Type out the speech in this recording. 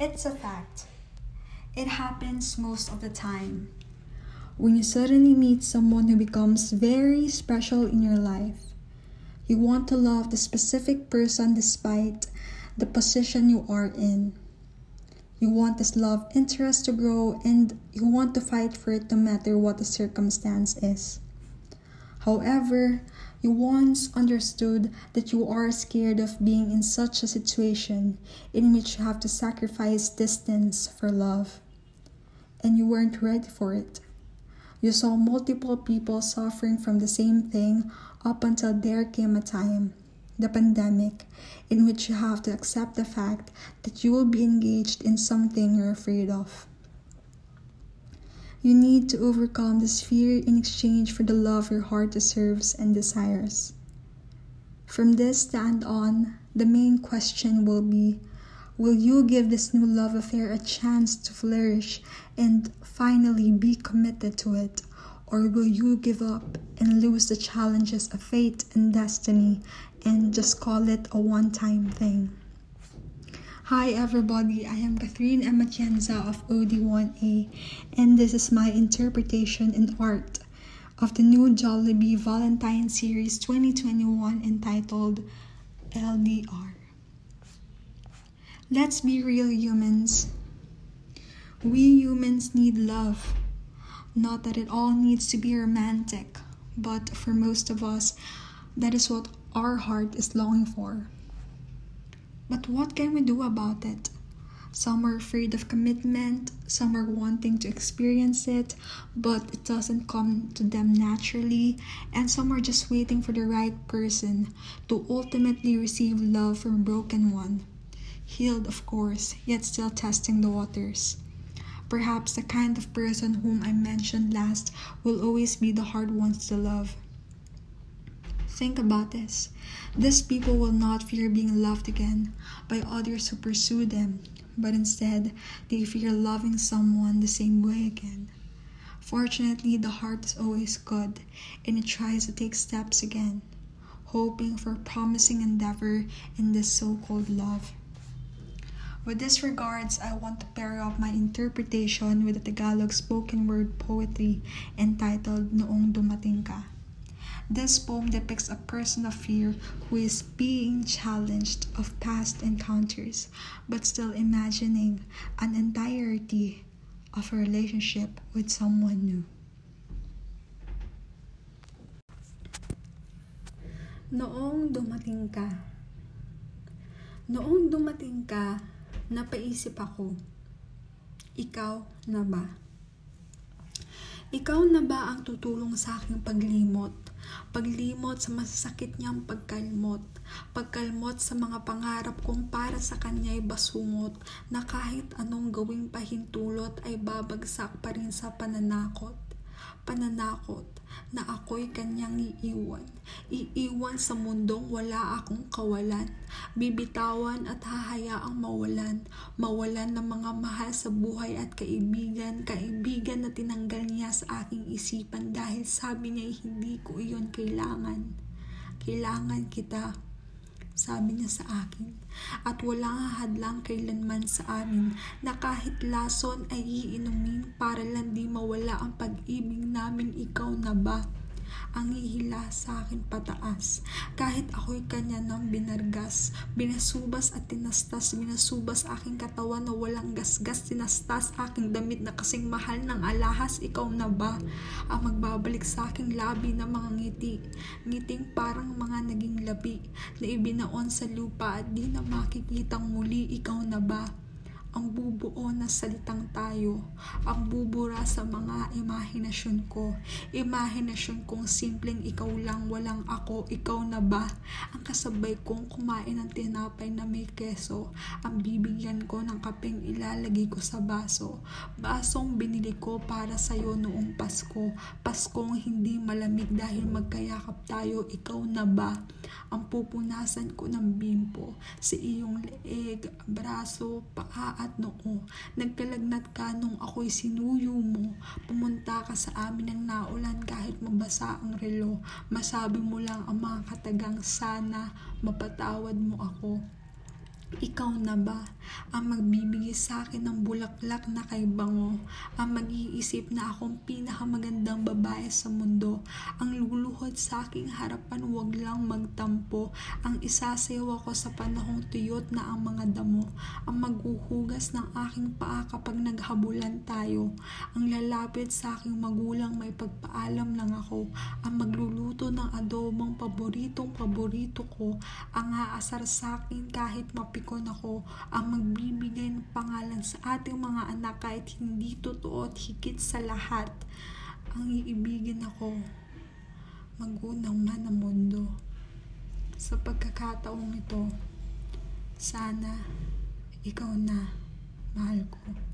It's a fact. It happens most of the time. When you suddenly meet someone who becomes very special in your life, you want to love the specific person despite the position you are in. You want this love interest to grow and you want to fight for it no matter what the circumstance is. However, you once understood that you are scared of being in such a situation in which you have to sacrifice distance for love. And you weren't ready for it. You saw multiple people suffering from the same thing up until there came a time, the pandemic, in which you have to accept the fact that you will be engaged in something you're afraid of. You need to overcome this fear in exchange for the love your heart deserves and desires. From this stand on, the main question will be Will you give this new love affair a chance to flourish and finally be committed to it? Or will you give up and lose the challenges of fate and destiny and just call it a one time thing? Hi everybody, I am Catherine Ematienza of OD1A and this is my interpretation in art of the new Jollibee Valentine Series 2021 entitled LDR. Let's be real humans. We humans need love. Not that it all needs to be romantic, but for most of us, that is what our heart is longing for. But what can we do about it? Some are afraid of commitment, some are wanting to experience it, but it doesn't come to them naturally, and some are just waiting for the right person to ultimately receive love from a broken one. Healed, of course, yet still testing the waters. Perhaps the kind of person whom I mentioned last will always be the hard ones to love. Think about this. These people will not fear being loved again by others who pursue them, but instead they fear loving someone the same way again. Fortunately, the heart is always good and it tries to take steps again, hoping for promising endeavor in this so called love. With this regards, I want to pair up my interpretation with the Tagalog spoken word poetry entitled Noong Dumating Ka. This poem depicts a person of fear who is being challenged of past encounters, but still imagining an entirety of a relationship with someone new. Noong dumating ka, noong dumating ka, napaisip ako, ikaw na ba? Ikaw na ba ang tutulong sa aking paglimot? Paglimot sa masasakit niyang pagkalmot. Pagkalmot sa mga pangarap kong para sa kanya'y basungot na kahit anong gawing pahintulot ay babagsak pa rin sa pananakot. Pananakot na ako'y kanyang iiwan. Iiwan sa mundong wala akong kawalan. Bibitawan at hahayaang mawalan. Mawalan ng mga mahal sa buhay at kaibigan. Kaibigan na tinanggal niya sa aking isipan dahil sabi niya hindi ko iyon kailangan. Kailangan kita sabi niya sa akin. At walang hadlang kailanman sa amin na kahit lason ay iinumin para lang di mawala ang pag-ibig namin ikaw na ba? Ang hihila sa akin pataas. Kahit ako'y kanya ng binargas, binasubas at tinastas, binasubas aking katawan na walang gasgas, tinastas aking damit na kasing mahal ng alahas, ikaw na ba? Ang magbabalik sa aking labi na mga ngiti, ngiting parang mga naging labi, na ibinaon sa lupa at di na makikitang muli, ikaw na ba? Ang bubuo na salitang tayo, ang bubura sa mga imahinasyon ko. Imahinasyon kong simpleng ikaw lang, walang ako, ikaw na ba? Ang kasabay kong kumain ng tinapay na may keso, ang bibigyan ko ng kapeng ilalagay ko sa baso. Basong binili ko para sa'yo noong Pasko, Paskong hindi malamig dahil magkayakap tayo, ikaw na ba? Ang pupunasan ko ng bimpo sa iyong leeg, braso, paa at noo. Nagkalagnat ka nung ako'y sinuyo mo. Pumunta ka sa amin ng naulan kahit mabasa ang relo. Masabi mo lang ang mga katagang sana mapatawad mo ako. Ikaw na ba ang magbibigay sa akin ng bulaklak na kay bango, ang mag-iisip na akong pinakamagandang babae sa mundo, ang luluhod sa aking harapan wag lang magtampo, ang isasayaw ako sa panahong tuyot na ang mga damo, ang maghuhugas ng aking paa kapag naghabulan tayo, ang lalapit sa aking magulang may pagpaalam lang ako, ang magluluto ng adobong paboritong paborito ko, ang aasar sa akin kahit mapikon ako, ang magbibigay ng pangalan sa ating mga anak kahit hindi totoo at higit sa lahat, ang iibigin ako, magunang man ang mundo. Sa pagkakataong ito, sana ikaw na mahal ko.